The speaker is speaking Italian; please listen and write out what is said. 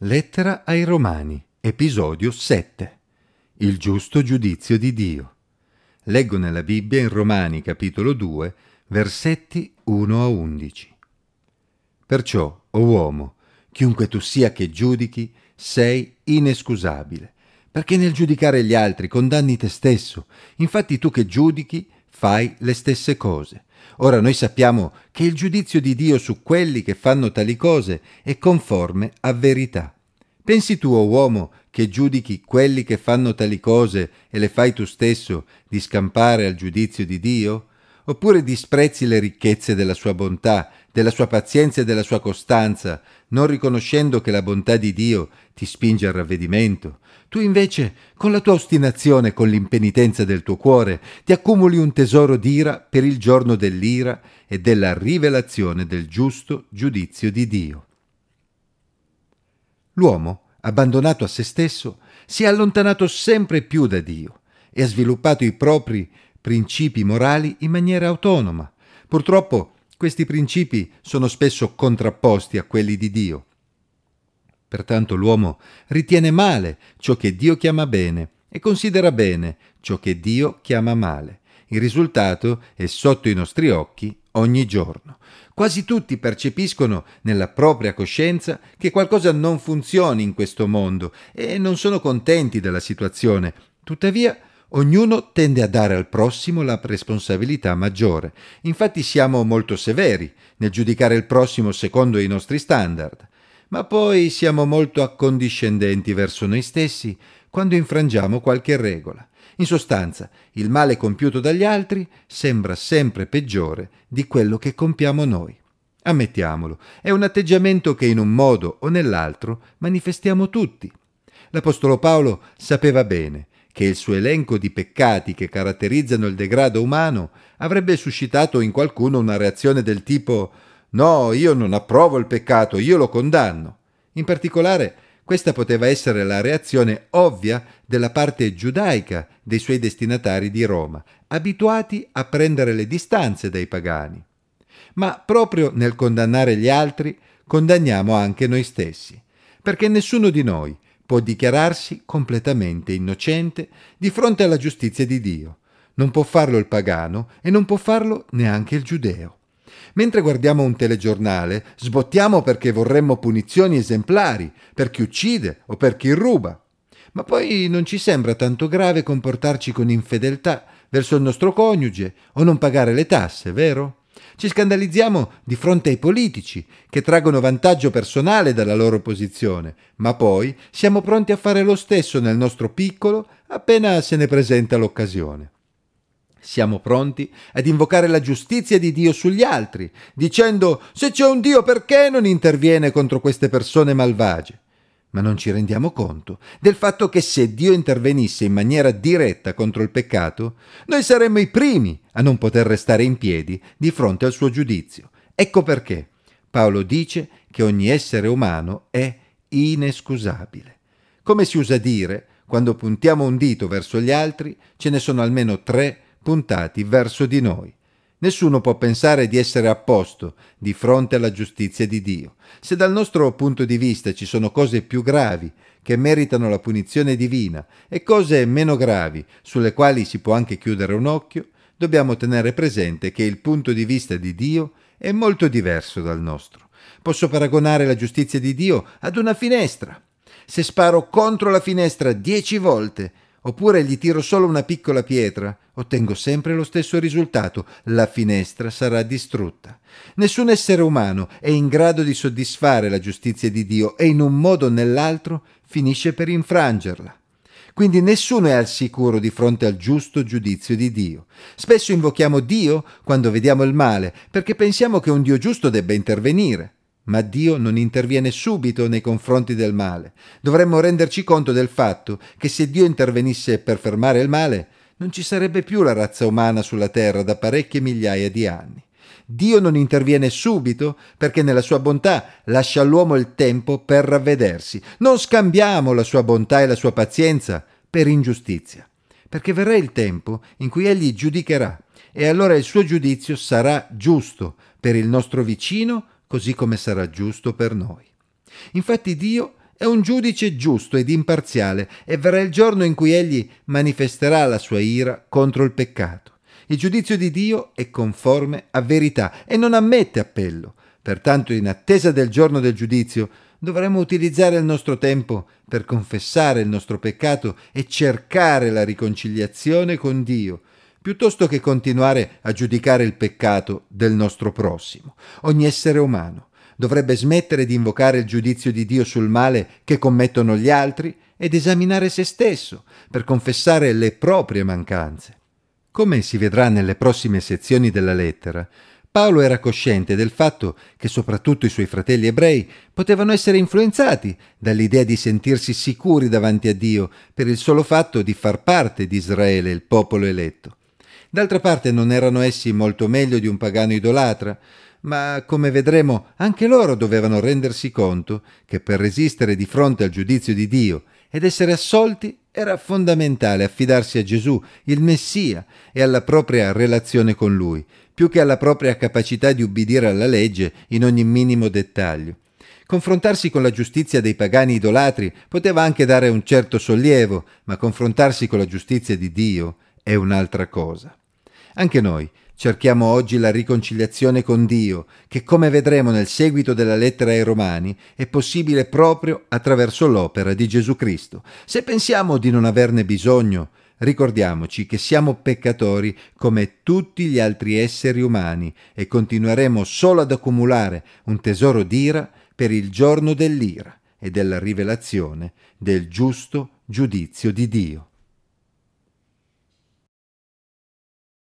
Lettera ai Romani, episodio 7. Il giusto giudizio di Dio. Leggo nella Bibbia in Romani capitolo 2, versetti 1 a 11. Perciò, o uomo, chiunque tu sia che giudichi, sei inescusabile, perché nel giudicare gli altri condanni te stesso. Infatti tu che giudichi fai le stesse cose. Ora noi sappiamo che il giudizio di Dio su quelli che fanno tali cose è conforme a verità. Pensi tu, o uomo, che giudichi quelli che fanno tali cose e le fai tu stesso di scampare al giudizio di Dio? Oppure disprezzi le ricchezze della sua bontà, della sua pazienza e della sua costanza, non riconoscendo che la bontà di Dio ti spinge al ravvedimento? Tu invece, con la tua ostinazione e con l'impenitenza del tuo cuore, ti accumuli un tesoro d'ira per il giorno dell'ira e della rivelazione del giusto giudizio di Dio. L'uomo, abbandonato a se stesso, si è allontanato sempre più da Dio e ha sviluppato i propri principi morali in maniera autonoma. Purtroppo questi principi sono spesso contrapposti a quelli di Dio. Pertanto l'uomo ritiene male ciò che Dio chiama bene e considera bene ciò che Dio chiama male. Il risultato è sotto i nostri occhi ogni giorno. Quasi tutti percepiscono nella propria coscienza che qualcosa non funzioni in questo mondo e non sono contenti della situazione. Tuttavia, ognuno tende a dare al prossimo la responsabilità maggiore. Infatti siamo molto severi nel giudicare il prossimo secondo i nostri standard, ma poi siamo molto accondiscendenti verso noi stessi quando infrangiamo qualche regola. In sostanza, il male compiuto dagli altri sembra sempre peggiore di quello che compiamo noi. Ammettiamolo, è un atteggiamento che in un modo o nell'altro manifestiamo tutti. L'Apostolo Paolo sapeva bene che il suo elenco di peccati che caratterizzano il degrado umano avrebbe suscitato in qualcuno una reazione del tipo No, io non approvo il peccato, io lo condanno. In particolare, questa poteva essere la reazione ovvia della parte giudaica dei suoi destinatari di Roma, abituati a prendere le distanze dai pagani. Ma proprio nel condannare gli altri condanniamo anche noi stessi, perché nessuno di noi può dichiararsi completamente innocente di fronte alla giustizia di Dio. Non può farlo il pagano e non può farlo neanche il giudeo. Mentre guardiamo un telegiornale, sbottiamo perché vorremmo punizioni esemplari per chi uccide o per chi ruba. Ma poi non ci sembra tanto grave comportarci con infedeltà verso il nostro coniuge o non pagare le tasse, vero? Ci scandalizziamo di fronte ai politici che traggono vantaggio personale dalla loro posizione, ma poi siamo pronti a fare lo stesso nel nostro piccolo appena se ne presenta l'occasione. Siamo pronti ad invocare la giustizia di Dio sugli altri, dicendo se c'è un Dio perché non interviene contro queste persone malvagie? Ma non ci rendiamo conto del fatto che se Dio intervenisse in maniera diretta contro il peccato, noi saremmo i primi a non poter restare in piedi di fronte al suo giudizio. Ecco perché Paolo dice che ogni essere umano è inescusabile. Come si usa dire, quando puntiamo un dito verso gli altri, ce ne sono almeno tre puntati verso di noi. Nessuno può pensare di essere a posto di fronte alla giustizia di Dio. Se dal nostro punto di vista ci sono cose più gravi che meritano la punizione divina e cose meno gravi sulle quali si può anche chiudere un occhio, dobbiamo tenere presente che il punto di vista di Dio è molto diverso dal nostro. Posso paragonare la giustizia di Dio ad una finestra. Se sparo contro la finestra dieci volte, oppure gli tiro solo una piccola pietra, ottengo sempre lo stesso risultato, la finestra sarà distrutta. Nessun essere umano è in grado di soddisfare la giustizia di Dio e in un modo o nell'altro finisce per infrangerla. Quindi nessuno è al sicuro di fronte al giusto giudizio di Dio. Spesso invochiamo Dio quando vediamo il male, perché pensiamo che un Dio giusto debba intervenire. Ma Dio non interviene subito nei confronti del male. Dovremmo renderci conto del fatto che se Dio intervenisse per fermare il male, non ci sarebbe più la razza umana sulla terra da parecchie migliaia di anni. Dio non interviene subito perché nella sua bontà lascia all'uomo il tempo per ravvedersi. Non scambiamo la sua bontà e la sua pazienza per ingiustizia, perché verrà il tempo in cui egli giudicherà e allora il suo giudizio sarà giusto per il nostro vicino così come sarà giusto per noi. Infatti Dio è un giudice giusto ed imparziale e verrà il giorno in cui egli manifesterà la sua ira contro il peccato. Il giudizio di Dio è conforme a verità e non ammette appello. Pertanto, in attesa del giorno del giudizio, dovremmo utilizzare il nostro tempo per confessare il nostro peccato e cercare la riconciliazione con Dio, piuttosto che continuare a giudicare il peccato del nostro prossimo. Ogni essere umano dovrebbe smettere di invocare il giudizio di Dio sul male che commettono gli altri ed esaminare se stesso per confessare le proprie mancanze. Come si vedrà nelle prossime sezioni della lettera, Paolo era cosciente del fatto che soprattutto i suoi fratelli ebrei potevano essere influenzati dall'idea di sentirsi sicuri davanti a Dio per il solo fatto di far parte di Israele, il popolo eletto. D'altra parte non erano essi molto meglio di un pagano idolatra, ma come vedremo anche loro dovevano rendersi conto che per resistere di fronte al giudizio di Dio ed essere assolti era fondamentale affidarsi a Gesù, il Messia, e alla propria relazione con Lui, più che alla propria capacità di ubbidire alla legge in ogni minimo dettaglio. Confrontarsi con la giustizia dei pagani idolatri poteva anche dare un certo sollievo, ma confrontarsi con la giustizia di Dio è un'altra cosa. Anche noi cerchiamo oggi la riconciliazione con Dio, che come vedremo nel seguito della lettera ai Romani è possibile proprio attraverso l'opera di Gesù Cristo. Se pensiamo di non averne bisogno, ricordiamoci che siamo peccatori come tutti gli altri esseri umani e continueremo solo ad accumulare un tesoro d'ira per il giorno dell'ira e della rivelazione del giusto giudizio di Dio.